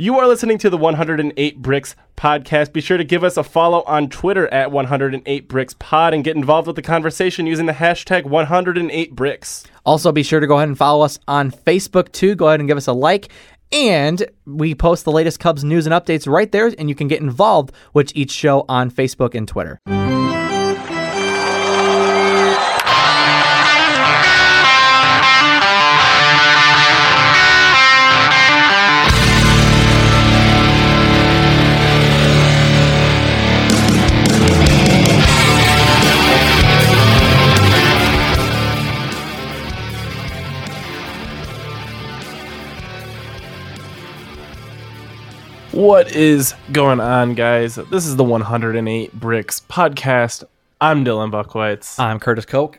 You are listening to the 108 Bricks podcast. Be sure to give us a follow on Twitter at 108 Bricks Pod and get involved with the conversation using the hashtag 108 Bricks. Also, be sure to go ahead and follow us on Facebook too. Go ahead and give us a like. And we post the latest Cubs news and updates right there, and you can get involved with each show on Facebook and Twitter. What is going on, guys? This is the 108 Bricks podcast. I'm Dylan Buckwitz, I'm Curtis Koch.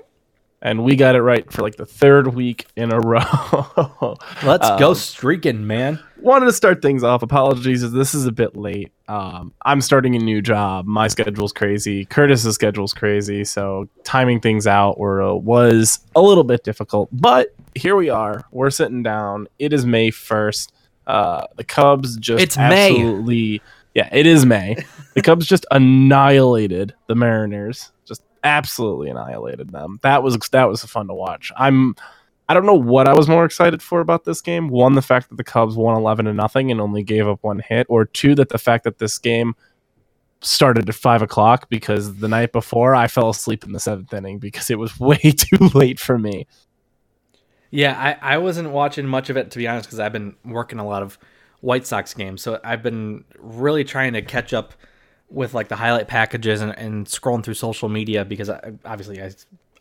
and we got it right for like the third week in a row. Let's go streaking, man. Wanted to start things off. Apologies if this is a bit late. Um, I'm starting a new job. My schedule's crazy. Curtis's schedule's crazy. So timing things out were, uh, was a little bit difficult. But here we are. We're sitting down. It is May 1st. Uh, the Cubs just It's May. absolutely. Yeah, it is May. The Cubs just annihilated the Mariners. Just absolutely annihilated them. That was that was fun to watch. I'm I don't know what I was more excited for about this game. One, the fact that the Cubs won eleven to nothing and only gave up one hit, or two, that the fact that this game started at five o'clock because the night before I fell asleep in the seventh inning because it was way too late for me. Yeah, I, I wasn't watching much of it to be honest because I've been working a lot of White Sox games, so I've been really trying to catch up with like the highlight packages and, and scrolling through social media because I, obviously I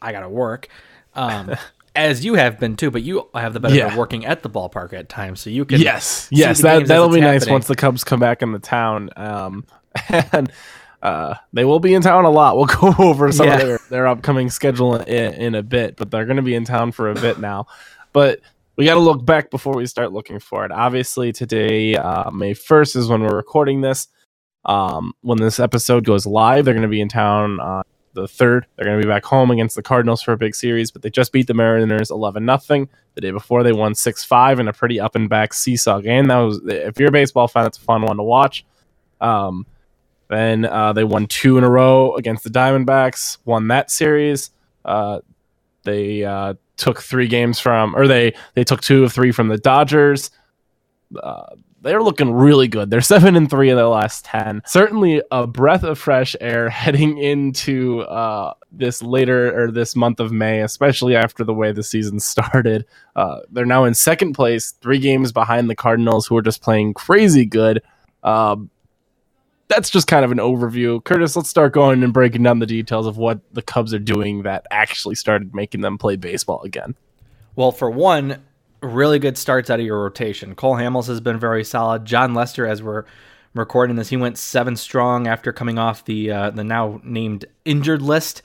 I gotta work, um, as you have been too. But you have the benefit Yeah. of working at the ballpark at times, so you can Yes, yes, that that'll be nice once the Cubs come back in the town. Um, and uh, they will be in town a lot. We'll go over some Yeah. of their, their upcoming schedule in, in a bit, but they're going to be in town for a bit now. But we got to look back before we start looking forward. Obviously, today, uh, May first, is when we're recording this. Um, when this episode goes live, they're going to be in town on the third. They're going to be back home against the Cardinals for a big series, but they just beat the Mariners eleven nothing. The day before, they won six five in a pretty up and back seesaw game. That was, if you're a baseball fan, it's a fun one to watch. Um, then uh, they won two in a row against the Diamondbacks. Won that series. Uh, they uh, took three games from, or they they took two of three from the Dodgers. Uh, they're looking really good. They're seven and three in their last ten. Certainly a breath of fresh air heading into uh, this later or this month of May, especially after the way the season started. Uh, they're now in second place, three games behind the Cardinals, who are just playing crazy good. Um, that's just kind of an overview. Curtis, let's start going and breaking down the details of what the Cubs are doing that actually started making them play baseball again. Well, for one, really good starts out of your rotation. Cole Hamels has been very solid. Jon Lester, as we're recording this, he went seven strong after coming off the uh, the now named injured list,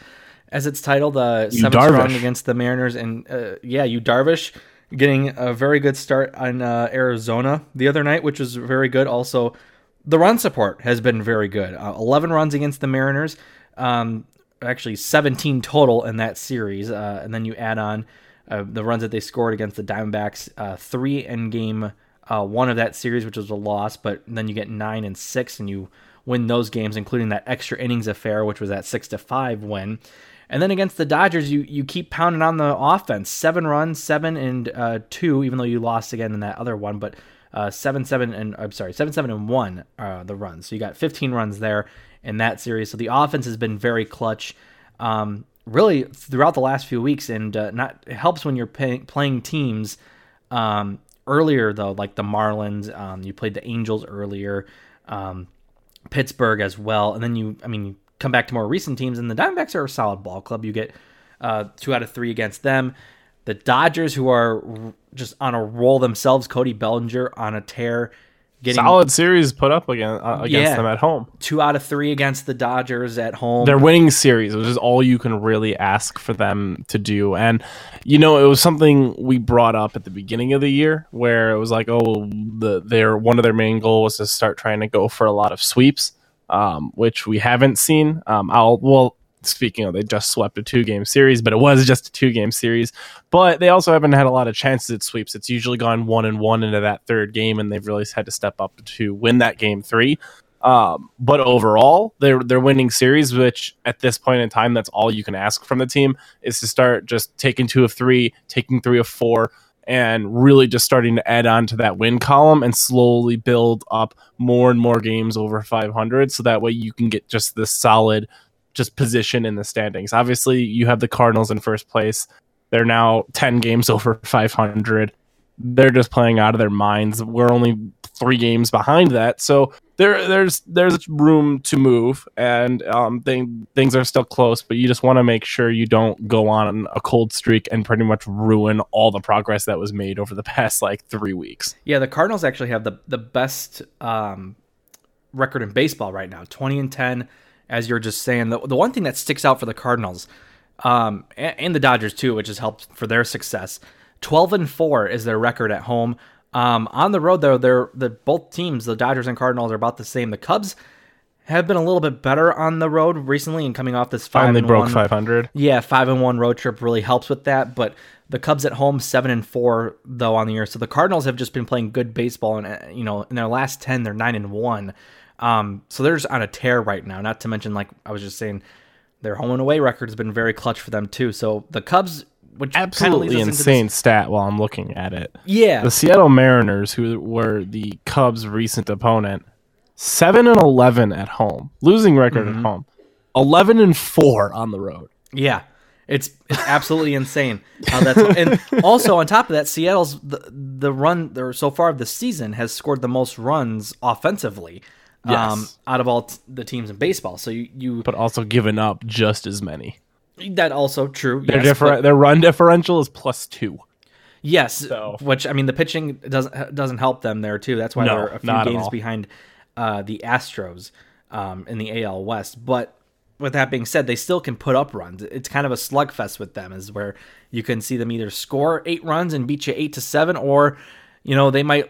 as it's titled. Uh, You seven strong against the Mariners, and uh, yeah, Yu Darvish getting a very good start on uh, Arizona the other night, which was very good. Also, the run support has been very good. Uh, Eleven runs against the Mariners. Um, actually 17 total in that series, uh, and then you add on uh, the runs that they scored against the Diamondbacks, uh, three in game uh, one of that series, which was a loss, but then you get nine and six, and you win those games, including that extra innings affair, which was that six to five win. And then against the Dodgers, you you keep pounding on the offense, seven runs, seven and uh, two, even though you lost again in that other one, but uh, seven seven and I'm sorry, seven seven and one uh, the runs. So you got 15 runs there in that series. So the offense has been very clutch. Um, really throughout the last few weeks, and uh, not it helps when you're pay, playing teams um, earlier though, like the Marlins. Um, you played the Angels earlier, um, Pittsburgh as well, and then you, I mean, you come back to more recent teams, and the Diamondbacks are a solid ball club. You get uh, two out of three against them. The Dodgers, who are just on a roll themselves, Cody Bellinger on a tear, getting Solid series put up again uh, against Yeah. them at home. two out of three against the Dodgers at home. They're winning series, which is all you can really ask for them to do. And you know, it was something we brought up at the beginning of the year where it was like, oh, the their one of their main goals was to start trying to go for a lot of sweeps, um, which we haven't seen. Um, I'll well speaking of, they just swept a two game series, but it was just a two game series. But they also haven't had a lot of chances at sweeps. It's usually gone one and one into that third game, and they've really had to step up to win that game three. Um, but overall, they're they're winning series, which at this point in time, that's all you can ask from the team is to start just taking two of three, taking three of four, and really just starting to add on to that win column and slowly build up more and more games over 500 so that way you can get just this solid just position in the standings. Obviously you have the cardinals in first place. They're now 10 games over 500 they're just playing out of their minds. We're only three games behind that. So there there's there's room to move and um thing, things are still close but you just want to make sure you don't go on a cold streak and pretty much ruin all the progress that was made over the past like three weeks. Yeah, the Cardinals actually have the the best um, record in baseball right now, twenty and ten. As you're just saying, the the one thing that sticks out for the Cardinals, um, and, and the Dodgers too, which has helped for their success. Twelve and four is their record at home. Um, on the road though, they're the both teams, the Dodgers and Cardinals, are about the same. The Cubs have been a little bit better on the road recently, and coming off this five finally and broke one, 500 yeah, five and one road trip really helps with that. But the Cubs at home, seven and four though on the year. So the Cardinals have just been playing good baseball, and uh, you know, in their last ten, they're nine and one. Um, so they're just on a tear right now. Not to mention, like I was just saying, their home and away record has been very clutch for them too. So the Cubs, which absolutely insane stat while i'm looking at it yeah, the Seattle Mariners, who were the Cubs' recent opponent, seven and eleven at home, losing record Mm-hmm. at home, eleven and four on the road. Yeah, it's it's absolutely insane how that's and also on top of that, Seattle's the the run there so far of the season has scored the most runs offensively. Um, Yes. out of all t- the teams in baseball, so you, you But also given up just as many. that also true. Their yes, differ- but- their run differential is plus two. yes, So- which I mean the pitching doesn't doesn't help them there too. That's why No, they're a few games behind uh, the Astros um, in the AL West. But with that being said, they still can put up runs. It's kind of a slugfest with them, is where you can see them either score eight runs and beat you eight to seven, or you know they might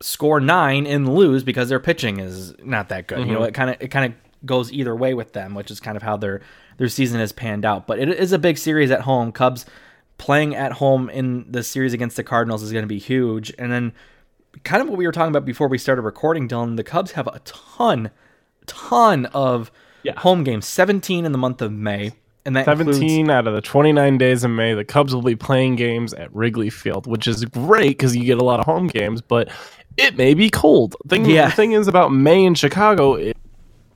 score nine and lose because their pitching is not that good. You know, mm-hmm. it kind of it kind of goes either way with them, which is kind of how their their season has panned out. But it is a big series at home. Cubs playing at home in the series against the Cardinals is going to be huge, and then kind of what we were talking about before we started recording, Dylan. The Cubs have a ton, ton of Yeah. home games. Seventeen in the month of May, and that includes 17 out of the 29 days in May, the Cubs will be playing games at Wrigley Field, which is great because you get a lot of home games, but it may be cold. Thing, Yeah. The thing is about May in Chicago, it,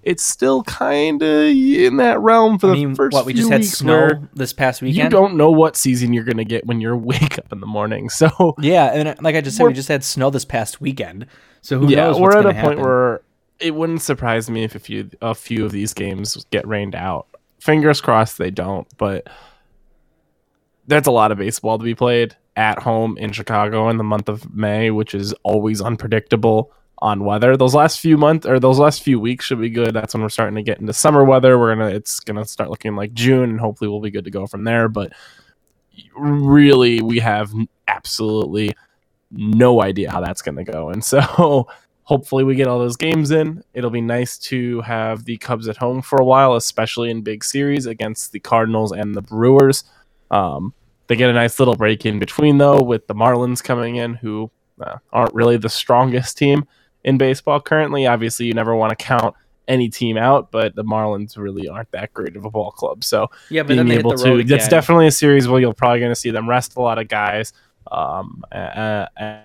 it's still kind of in that realm for I the mean, first what we just had snow this past weekend. You don't know what season you're going to get when you wake up in the morning. So, Yeah, and uh, like I just said, we just had snow this past weekend. So who yeah, knows? we're at a gonna point where it wouldn't surprise me if a few a few of these games get rained out. Fingers crossed they don't, but there's a lot of baseball to be played at home in Chicago in the month of May, which is always unpredictable on weather. Those last few months or those last few weeks should be good. That's when we're starting to get into summer weather. We're gonna it's gonna start looking like June, and hopefully we'll be good to go from there. But really, we have absolutely no idea how that's to go. And so hopefully we get all those games in. It'll be nice to have the Cubs at home for a while, especially in big series against the Cardinals and the Brewers. Um, they get a nice little break in between, though, with the Marlins coming in, who uh, aren't really the strongest team in baseball currently. Obviously, you never want to count any team out, but the Marlins really aren't that great of a ball club. So yeah, but being able the to. That's again. definitely a series where you're probably going to see them rest a lot of guys, um, uh, and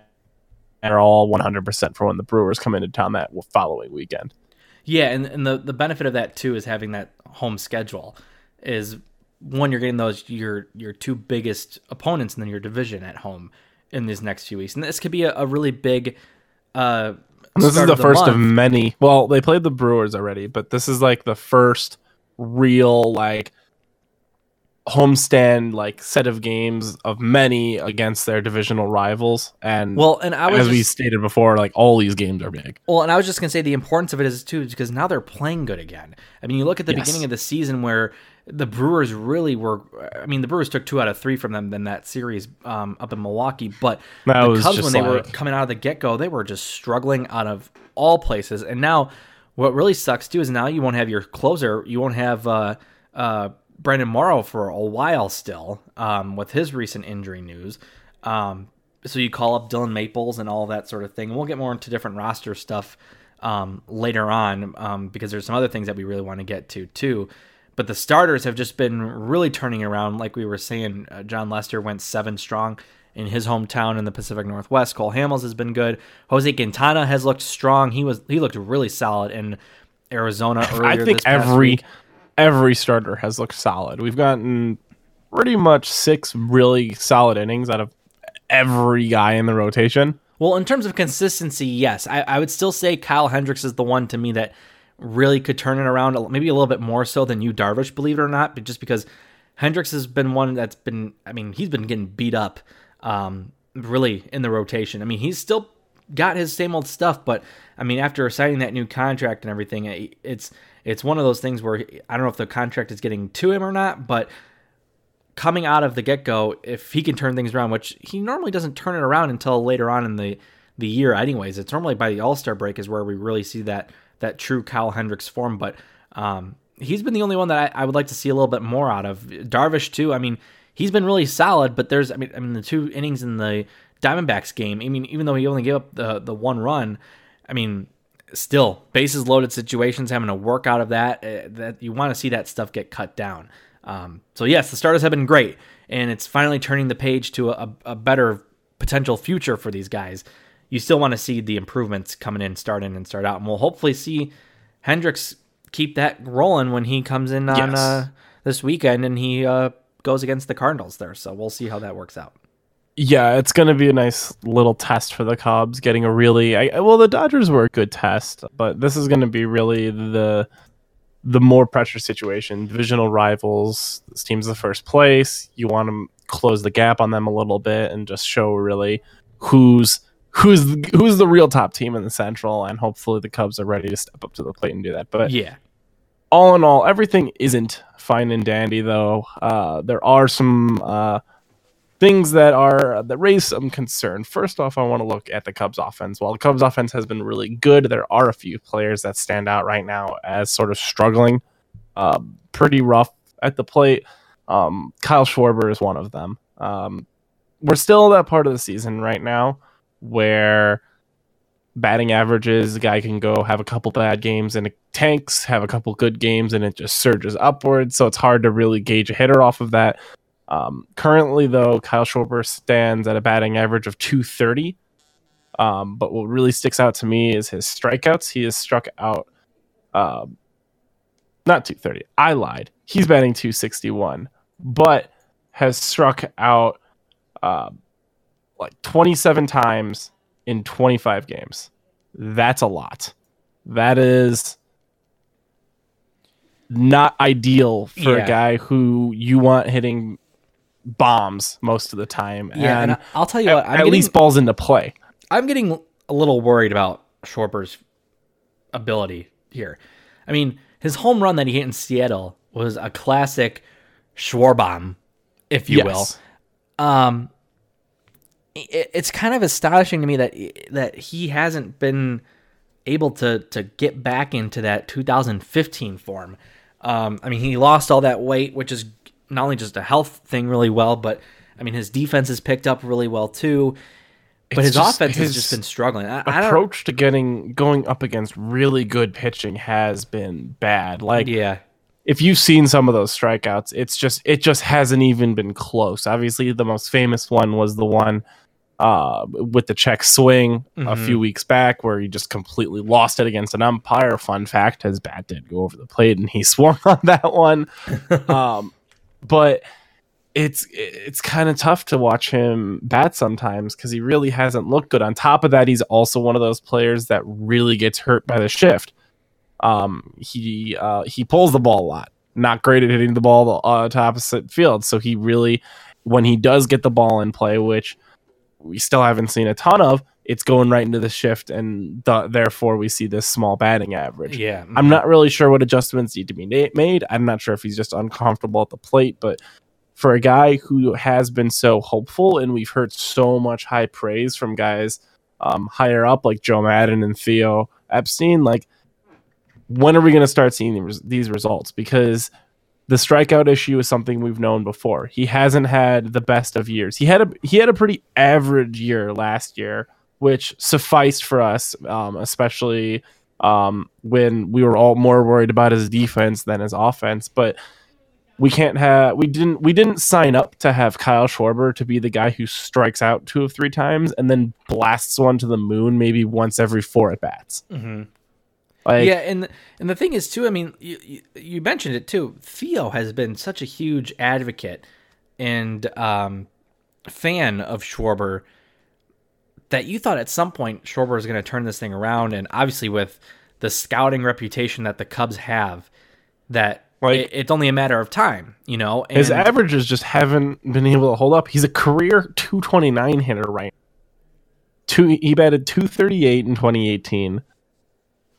are all 100% for when the Brewers come into town that following weekend. Yeah, and, and the, the benefit of that too is having that home schedule is one you're getting those your your two biggest opponents in your division at home in these next few weeks, and this could be a, a really big. Uh, This is start the, first of many. Well, they played the Brewers already, but this is like the first real like homestand like set of games of many against their divisional rivals. And Well, and I was as we stated before, like all these games are big. well, and I was just gonna say the importance of it is too because now they're playing good again. I mean, you look at the Yes. beginning of the season where the Brewers really were. I mean, the Brewers took two out of three from them in that series um, up in Milwaukee, but That the was Cubs when they were coming out of the get go, they were just struggling out of all places. And now, what really sucks too is now you won't have your closer. You won't have uh, uh, Brandon Morrow for a while still um, with his recent injury news. Um, so you call up Dillon Maples and all that sort of thing. And we'll get more into different roster stuff um, later on um, because there's some other things that we really want to get to too. But the starters have just been really turning around. Like we were saying, uh, Jon Lester went seven strong in his hometown in the Pacific Northwest. Cole Hamels has been good. Jose Quintana has looked strong. He was he looked really solid in Arizona earlier. I think every week. Every starter has looked solid. We've gotten pretty much six really solid innings out of every guy in the rotation. Well, in terms of consistency, yes, I, I would still say Kyle Hendricks is the one to me that really could turn it around, maybe a little bit more so than Yu Darvish, believe it or not, but just because Hendricks has been one that's been, I mean, he's been getting beat up um, really in the rotation. I mean, he's still got his same old stuff, but I mean, after signing that new contract and everything, it's it's one of those things where I don't know if the contract is getting to him or not, but coming out of the get go, if he can turn things around, which he normally doesn't turn it around until later on in the the year, anyways. It's normally by the All Star break is where we really see that that true Kyle Hendricks form, but um, he's been the only one that I, I, would like to see a little bit more out of. Darvish too. I mean, he's been really solid, but there's I mean I mean the two innings in the Diamondbacks game. I mean, even though he only gave up the the one run, I mean, still bases loaded situations, having to work out of that. Uh, that you want to see that stuff get cut down. Um, so yes, the starters have been great, and it's finally turning the page to a, a better potential future for these guys. You still want to see the improvements coming in, start in and start out, and we'll hopefully see Hendricks keep that rolling when he comes in on yes. uh, this weekend and he uh, goes against the Cardinals there. So we'll see how that works out. Yeah, it's going to be a nice little test for the Cubs, getting a really I, well. The Dodgers were a good test, but this is going to be really the the more pressure situation. Divisional rivals. This team's the first place. You want to close the gap on them a little bit and just show really who's who's who's the real top team in the Central, and hopefully the Cubs are ready to step up to the plate and do that. But yeah, all in all, everything isn't fine and dandy though. Uh, there are some uh, things that are that raise some concern. First off, I want to look at the Cubs offense. While the Cubs offense has been really good, there are a few players that stand out right now as sort of struggling, uh, pretty rough at the plate. Um, Kyle Schwarber is one of them. Um, we're still that part of the season right now where batting averages, the guy can go have a couple bad games and it tanks, have a couple good games and it just surges upwards. So it's hard to really gauge a hitter off of that. Um, currently, though, Kyle Schwarber stands at a batting average of 230. Um, but what really sticks out to me is his strikeouts. He has struck out, uh, not 230. I lied. He's batting 261, but has struck out uh, like 27 times in 25 games. That's a lot. That is not ideal for yeah. a guy who you want hitting bombs most of the time. Yeah, and, and I'll tell you at, what, I'm at getting, least balls into play. I'm getting a little worried about Schwarber's ability here. I mean, his home run that he hit in Seattle was a classic Schwarbomb, if you yes. will. Um, it, it's kind of astonishing to me that that he hasn't been able to to get back into that 2015 form. Um, I mean, he lost all that weight, which is not only just a health thing really well, but I mean his defense has picked up really well too. But it's his just, offense his has just been struggling. I, approach to getting going up against really good pitching has been bad. Like yeah, if you've seen some of those strikeouts, it's just it just hasn't even been close. Obviously, the most famous one was the one uh, with the check swing mm-hmm. a few weeks back, where he just completely lost it against an umpire. Fun fact: his bat did go over the plate, and he swung on that one. um, but it's it's kind of tough to watch him bat sometimes because he really hasn't looked good. On top of that, he's also one of those players that really gets hurt by the shift. Um, he uh, he pulls the ball a lot. Not great at hitting the ball uh, to opposite field. So he really, when he does get the ball in play, which we still haven't seen a ton of, it's going right into the shift, and th- therefore we see this small batting average. Yeah, I'm not really sure what adjustments need to be na- made. I'm not sure if he's just uncomfortable at the plate, but for a guy who has been so hopeful, and we've heard so much high praise from guys um, higher up like Joe Maddon and Theo Epstein, like when are we going to start seeing these results? Because the strikeout issue is something we've known before. He hasn't had the best of years. He had a he had a pretty average year last year, which sufficed for us, um, especially um, when we were all more worried about his defense than his offense. But we can't have we didn't we didn't sign up to have Kyle Schwarber to be the guy who strikes out two or three times and then blasts one to the moon maybe once every four at bats. Mm-hmm. Like, yeah, and and the thing is too. I mean, you, you, you mentioned it too. Theo has been such a huge advocate and um, fan of Schwarber that you thought at some point Schwarber was going to turn this thing around, and obviously with the scouting reputation that the Cubs have, that Like- it, it's only a matter of time. You know, His averages just haven't been able to hold up. He's a career 229 hitter right. Two he batted 238 in 2018.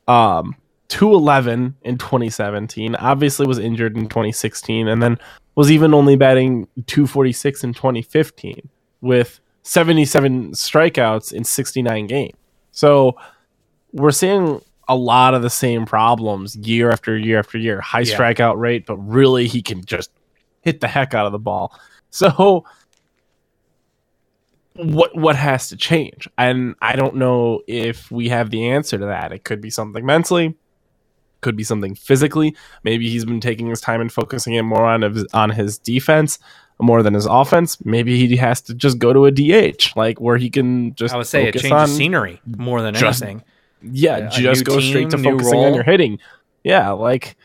Um 211 in 2017. Obviously was injured in 2016 and then was even only batting 246 in 2015 with 77 strikeouts in 69 games. So we're seeing a lot of the same problems year after year after year. High Yeah. strikeout rate, but really he can just hit the heck out of the ball. So what what has to change? And I don't know if we have the answer to that. It could be something mentally, could be something physically. Maybe he's been taking his time and focusing it more on his on his defense more than his offense. Maybe he has to just go to a DH, like where he can just I would say a change of scenery more than just- anything. yeah, just go straight to team, focusing on your hitting. Yeah, like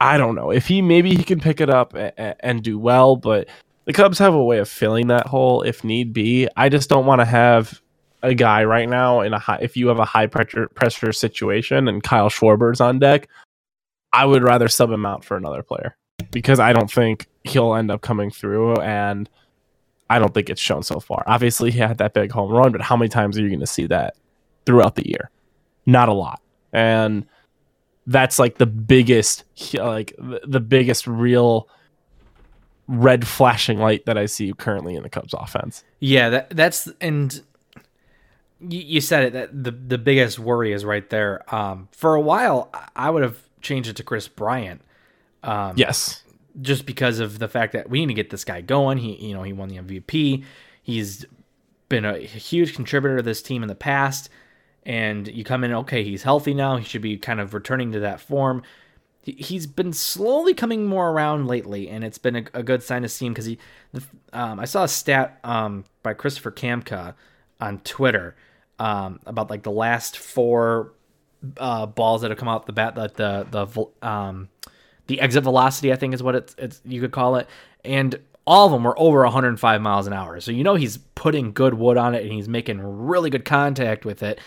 I don't know if he maybe he can pick it up and do well, but the Cubs have a way of filling that hole if need be. I just don't want to have a guy right now in a high. If you have a high pressure pressure situation and Kyle Schwarber's on deck, I would rather sub him out for another player because I don't think he'll end up coming through and. I don't think it's shown so far. Obviously, he had that big home run, but how many times are you going to see that throughout the year? Not a lot. And that's like the biggest like the biggest real red flashing light that I see currently in the Cubs offense. Yeah, that that's and you, you said it that the the biggest worry is right there. Um, for a while, I- would have changed it to Kris Bryant. Um, Yes. just because of the fact that we need to get this guy going. He, you know, he won the MVP. He's been a huge contributor to this team in the past. And you come in, okay, he's healthy now. He should be kind of returning to that form. He- He's been slowly coming more around lately, and it's been a, a good sign to see him because he. Um, I saw a stat um, by Christopher Kamka on Twitter um, about like the last four uh, balls that have come out the bat, the the the um, the exit velocity, I think is what it's, it's you could call it, and all of them were over 105 miles an hour. So you know he's putting good wood on it and he's making really good contact with it.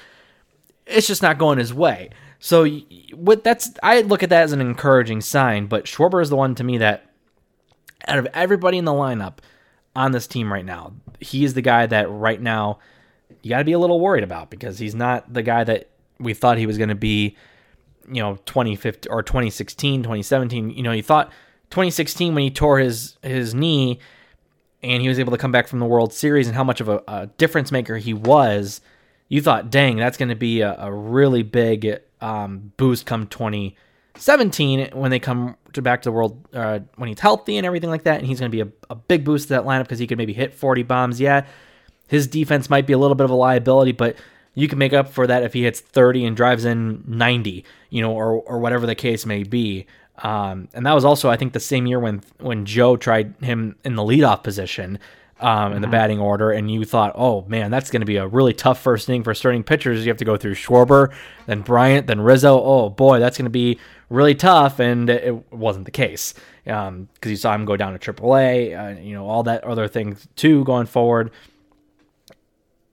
It's just not going his way. So what that's I look at that as an encouraging sign. But Schwarber is the one to me that out of everybody in the lineup on this team right now, he is the guy that right now you got to be a little worried about because he's not the guy that we thought he was going to be you know 2015 or 2016 2017 you know you thought 2016 when he tore his his knee and he was able to come back from the world series and how much of a, a difference maker he was you thought dang that's going to be a, a really big um, boost come 2017 when they come to back to the world uh, when he's healthy and everything like that. And he's going to be a, a big boost to that lineup because he could maybe hit 40 bombs. Yeah his defense might be a little bit of a liability, but you can make up for that if he hits 30 and drives in 90, you know, or or whatever the case may be. Um, and that was also, I think, the same year when when Joe tried him in the leadoff position um, in the batting order, and you thought, oh man, that's going to be a really tough first inning for starting pitchers. You have to go through Schwarber, then Bryant, then Rizzo. Oh boy, that's going to be really tough, and it wasn't the case because you saw him go down to AAA, uh, you know, all that other things too going forward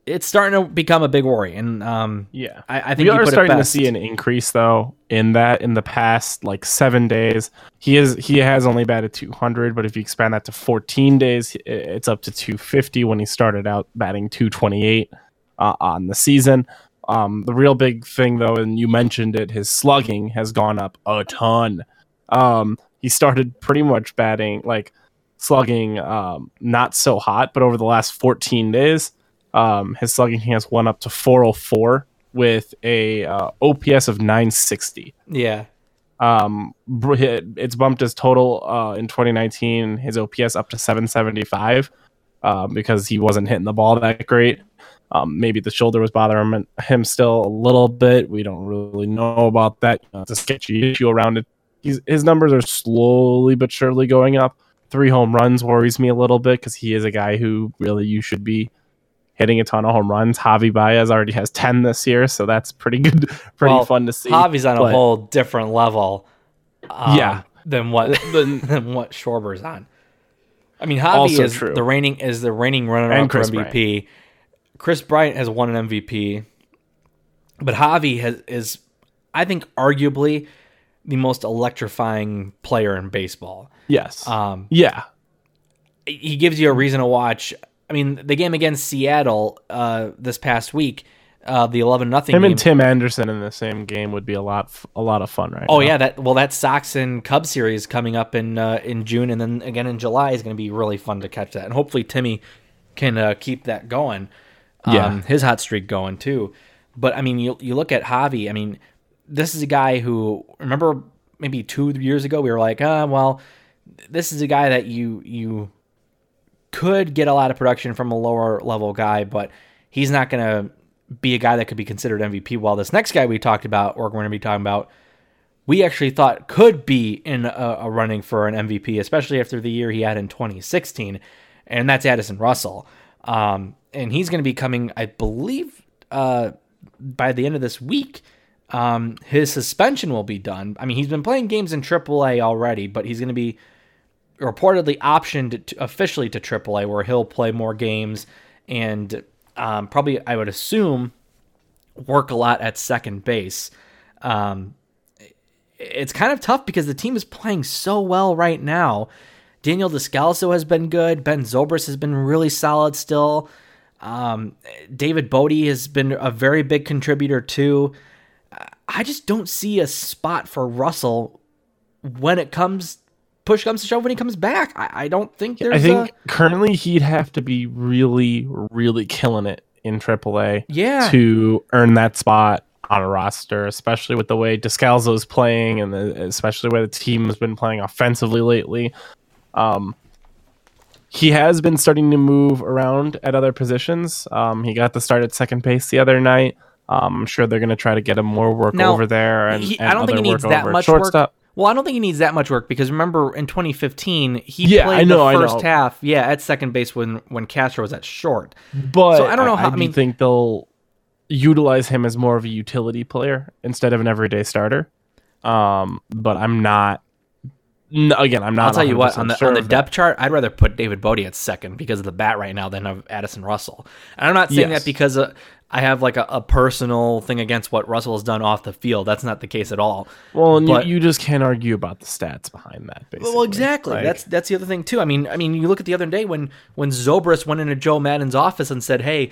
it's starting to become a big worry, and um, Yeah. I, I think we are starting to see an increase though in that in the past like seven days. He is he has only batted 200 but if you expand that to 14 days it's up to 250 when he started out batting 228 uh, on the season. Um, the real big thing though and you mentioned it his slugging has gone up a ton. Um, he started pretty much batting like slugging um, not so hot but over the last 14 days um, his slugging has went up to 404 with a uh, OPS of 960. Yeah, Um, it's bumped his total uh, in 2019, his OPS up to 775 um, because he wasn't hitting the ball that great. Um, maybe the shoulder was bothering him, him still a little bit. We don't really know about that. You know, it's a sketchy issue around it. He's, his numbers are slowly but surely going up. Three home runs worries me a little bit because he is a guy who really you should be hitting a ton of home runs. Javi Baez already has 10 this year, so that's pretty good, pretty Well, fun to see. Javi's on a whole different level. um, Yeah. Than what The- than what Schwarber's on. I mean, Javi Also is true. the reigning is the reigning runner And up for Chris MVP. Kris Bryant has won an MVP, but Javi has is I think arguably the most electrifying player in baseball. yes. Um, yeah. he gives you a reason to watch. I mean, the game against Seattle uh, this past week, uh, the eleven nothing Him game. and Tim Anderson in the same game would be a lot, a lot of fun, right? Oh now. yeah, that well that Sox and Cubs series coming up in uh, in June and then again in July is going to be really fun to catch that, and hopefully Timmy can uh, keep that going. Um, Yeah. his hot streak going too. But I mean, you you look at Javi. I mean, this is a guy who remember maybe two years ago we were like, ah, well, this is a guy that you you could get a lot of production from a lower level guy, but he's not going to be a guy that could be considered MVP. While this next guy we talked about, or we're going to be talking about, we actually thought could be in a, a running for an MVP, especially after the year he had in 2016, and that's Addison Russell. Um, and he's going to be coming, I believe, uh, by the end of this week. Um, his suspension will be done. I mean, he's been playing games in AAA already, but he's going to be reportedly optioned to, officially to AAA, where he'll play more games and um, probably, I would assume, work a lot at second base. Um, it's kind of tough because the team is playing so well right now. Daniel Descalso has been good. Ben Zobrist has been really solid still. Um, David Bote has been a very big contributor too. I just don't see a spot for Russell when it comes push comes to shove when he comes back. I, I don't think there's I think a, currently he'd have to be really, really killing it in AAA yeah. to earn that spot on a roster, especially with the way Descalso's playing and the, especially where the team has been playing offensively lately. Um, he has been starting to move around at other positions. Um, he got the start at second base the other night. Um, I'm sure they're going to try to get him more work Now, over there. And, he- and I don't think he needs that much shortstop. work. Well, I don't think he needs that much work because remember in 2015 he Yeah, played I know, I the first know. half, yeah, at second base when when Castro was at short. But So I don't know how- I do mean- think they'll utilize him as more of a utility player instead of an everyday starter. Um, but I'm not. n- again, I'm not. I'll tell you what on the sure on the of that. depth chart, I'd rather put David Bote at second because of the bat right now than of Addison Russell. And I'm not saying Yes. that because uh, I have like a, a personal thing against what Russell has done off the field. That's not the case at all. Well, but- you, you just can't argue about the stats behind that. Basically, Well, exactly. Like, that's that's the other thing too. I mean, I mean, you look at the other day when when Zobrist went into Joe Maddon's office and said, "Hey,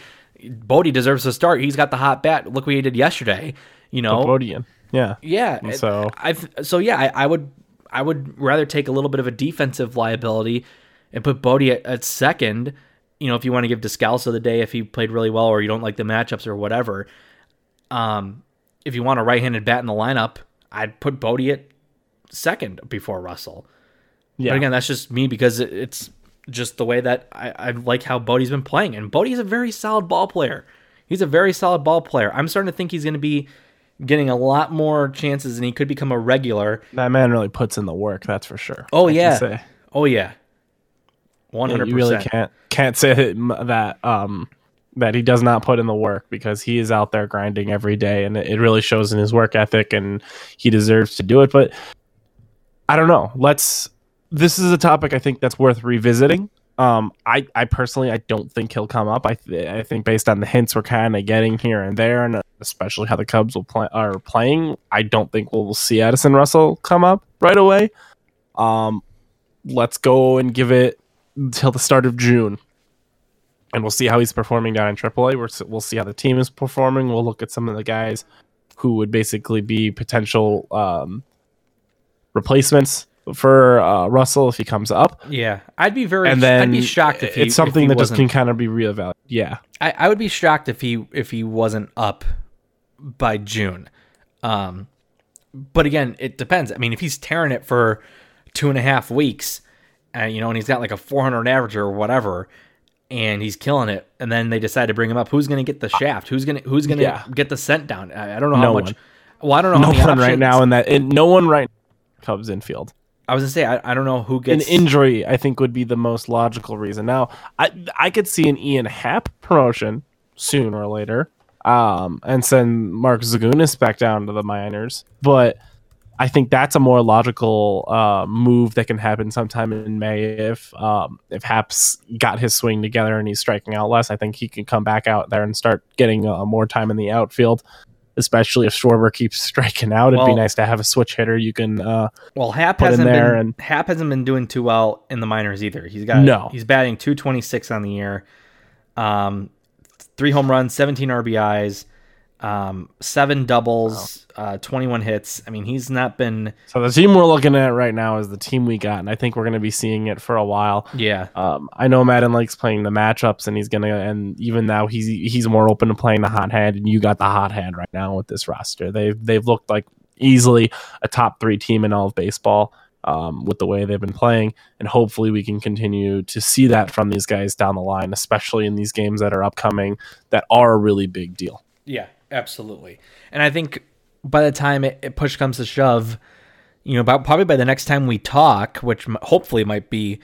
Bote deserves to start. He's got the hot bat. Look what he did yesterday." You know, Bodian. Yeah, yeah. And so- I so yeah, I, I would I would rather take a little bit of a defensive liability and put Bote at, at second. You know, if you want to give Descalso the day if he played really well, or you don't like the matchups or whatever. Um, if you want a right-handed bat in the lineup, I'd put Bote at second before Russell. yeah. But again, that's just me because it's just the way that I, I like how Bote's been playing. And Bote's a very solid ball player. He's a very solid ball player. I'm starting to think he's going to be getting a lot more chances and he could become a regular. that man really puts in the work. That's for sure. Oh, I yeah. Oh, yeah. Yeah, 100%. you really can't can't say that, um that he does not put in the work because he is out there grinding every day and it, it really shows in his work ethic and he deserves to do it but i don't know. Let's this is a topic i think that's worth revisiting. Um i i personally i don't think he'll come up. I th- i think based on the hints we're kind of getting here and there and especially how the cubs will play are playing i don't think we'll see addison russell come up right away. Um let's go and give it until the start of June, and we'll see how he's performing down in AAA. We're, we'll see how the team is performing. We'll look at some of the guys who would basically be potential um, replacements for uh, Russell if he comes up. Yeah. I'd be very, And then I'd be shocked if he, it's something if that just can kind of be reevaluated. Yeah, I, I would be shocked if he if he wasn't up by June, um, but again, it depends. I mean, if he's tearing it for two and a half weeks, and you know, and he's got like a 400 average or whatever, and he's killing it, and then they decide to bring him up, who's going to get the shaft? Who's going to who's going to Yeah. get the scent down? I, I don't know how much. one. Well, I don't know No one right now in that. And no one right. Cubs infield. I was gonna say I, I don't know who gets An injury, I think, would be the most logical reason. Now, I I could see an Ian Happ promotion sooner or later, um, and send Mark Zagunis back down to the minors. But I think that's a more logical uh, move that can happen sometime in May if um, if Happ's got his swing together and he's striking out less. I think he can come back out there and start getting uh, more time in the outfield. Especially if Schwarber keeps striking out, it'd be nice to have a switch hitter you can uh, Well, Happ hasn't there been and- Happ hasn't been doing too well in the minors either. He's got No. He's batting 226 on the year. Um, three home runs, 17 RBIs, um, seven doubles, uh, 21 hits. I mean, he's not been So the team we're looking at right now is the team we got, and I think we're going to be seeing it for a while. yeah. Um, I know Maddon likes playing the matchups, and he's gonna, and even now he's he's more open to playing the hot hand, and you got the hot hand right now with this roster. They've they've looked like easily a top three team in all of baseball. Um, with the way they've been playing, and hopefully we can continue to see that from these guys down the line, especially in these games that are upcoming that are a really big deal. Yeah, absolutely. And I think by the time it, it push comes to shove, you know, about probably by the next time we talk, which hopefully might be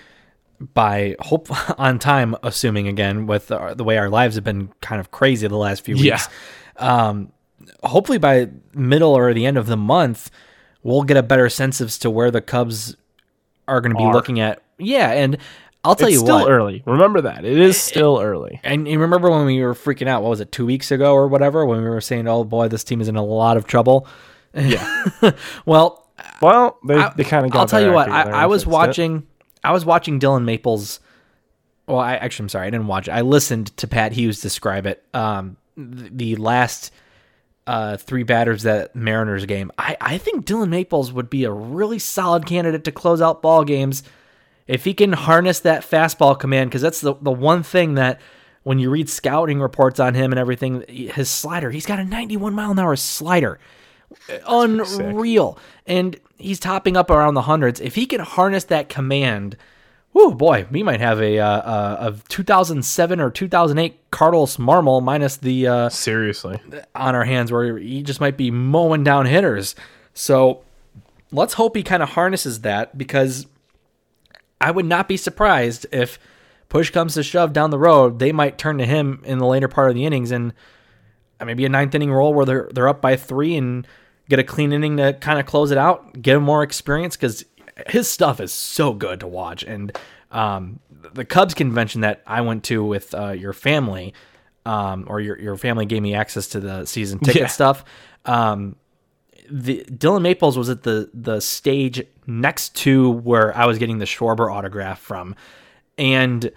by hope on time, assuming again with our, the way our lives have been kind of crazy the last few weeks. Um, hopefully by middle or the end of the month, we'll get a better sense as to where the Cubs are going to be Are. looking at. Yeah, and I'll tell you what. it's you still what. early. Remember that it is still early. And you remember when we were freaking out? What was it, two weeks ago or whatever? When we were saying, "Oh boy, this team is in a lot of trouble." Yeah. well, Well, they, I, they kind of got. I'll tell you what. I, I was fixed it. watching. I was watching Dillon Maples. Well, I actually, I'm sorry, I didn't watch it. I listened to Pat Hughes describe it. Um, the, the last uh, three batters that Mariners game. I, I think Dillon Maples would be a really solid candidate to close out ball games if he can harness that fastball command. Because that's the the one thing that when you read scouting reports on him and everything, his slider, he's got a 91 mile an hour slider unreal. And he's topping up around the hundreds. If he can harness that command, whoo boy, we might have a uh, uh, of 2007 or 2008 Carlos Marmol minus the uh, Seriously, on our hands, where he just might be mowing down hitters. So let's hope he kind of harnesses that because I would not be surprised if push comes to shove down the road, they might turn to him in the later part of the innings and uh, maybe a ninth inning role where they're they're up by three and get a clean inning to kind of close it out, get him more experience because his stuff is so good to watch. And um, the Cubs convention that I went to with uh, your family, um, or your your family gave me access to the season ticket Yeah. stuff. Um, the Dillon Maples was at the the stage next to where I was getting the Schwarber autograph from, and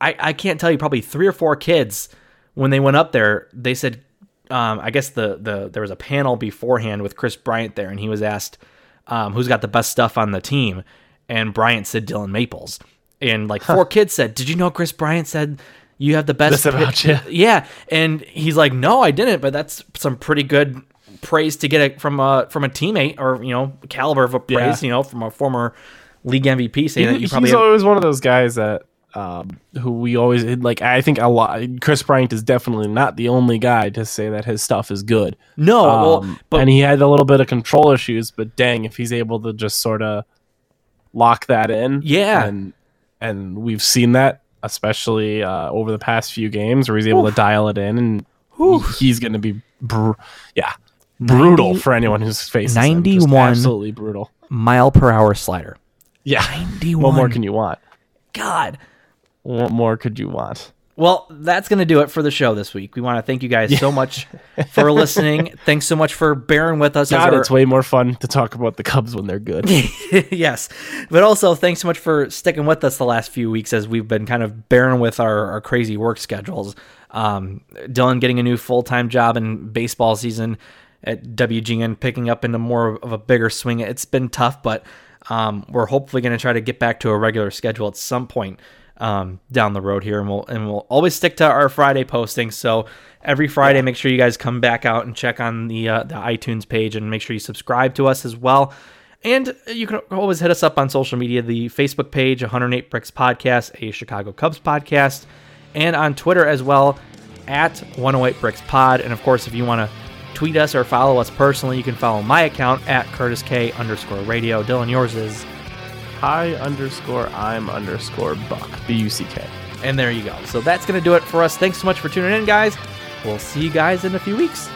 I I can't tell you probably three or four kids when they went up there they said um, I guess the the there was a panel beforehand with Kris Bryant there and he was asked um, who's got the best stuff on the team? And Bryant said Dillon Maples. And like four kids said did you know Kris Bryant said you have the best This about you? yeah. And he's like no I didn't but that's some pretty good praise to get it from a from a teammate or you know caliber of a praise Yeah. you know from a former league MVP saying that you he's probably always one of those guys that um, who we always like. I think a lot. Kris Bryant is definitely not the only guy to say that his stuff is good. no well Um, but and he had a little bit of control issues, but dang, if he's able to just sort of lock that in, Yeah. and and we've seen that especially uh, over the past few games where he's able to dial it in, and he's going to be, br- yeah, brutal 90 for anyone who's. Just 91 absolutely brutal. mile per hour slider Yeah, 91 what more can you want? God What more could you want? Well, that's going to do it for the show this week. We want to thank you guys so much for listening. Thanks so much for bearing with us. God, our- it's way more fun to talk about the Cubs when they're good. yes. But also, thanks so much for sticking with us the last few weeks as we've been kind of bearing with our, our crazy work schedules. Um, Dylan getting a new full time job in baseball season at WGN, picking up into more of a bigger swing. It's been tough, but um, we're hopefully going to try to get back to a regular schedule at some point. um, down the road here, and we'll and we'll always stick to our Friday posting. So every Friday, make sure you guys come back out and check on the uh, the iTunes page, and make sure you subscribe to us as well. And you can always hit us up on social media the Facebook page, 108 Bricks Podcast, a Chicago Cubs podcast, and on Twitter as well at 108 Bricks Pod. And of course, if you want to tweet us or follow us personally, you can follow my account at Curtis K underscore radio. Dylan, yours is. Hi underscore I'm underscore Buck B U C K. And there you go. So that's going to do it for us. Thanks so much for tuning in, guys. We'll see you guys in a few weeks.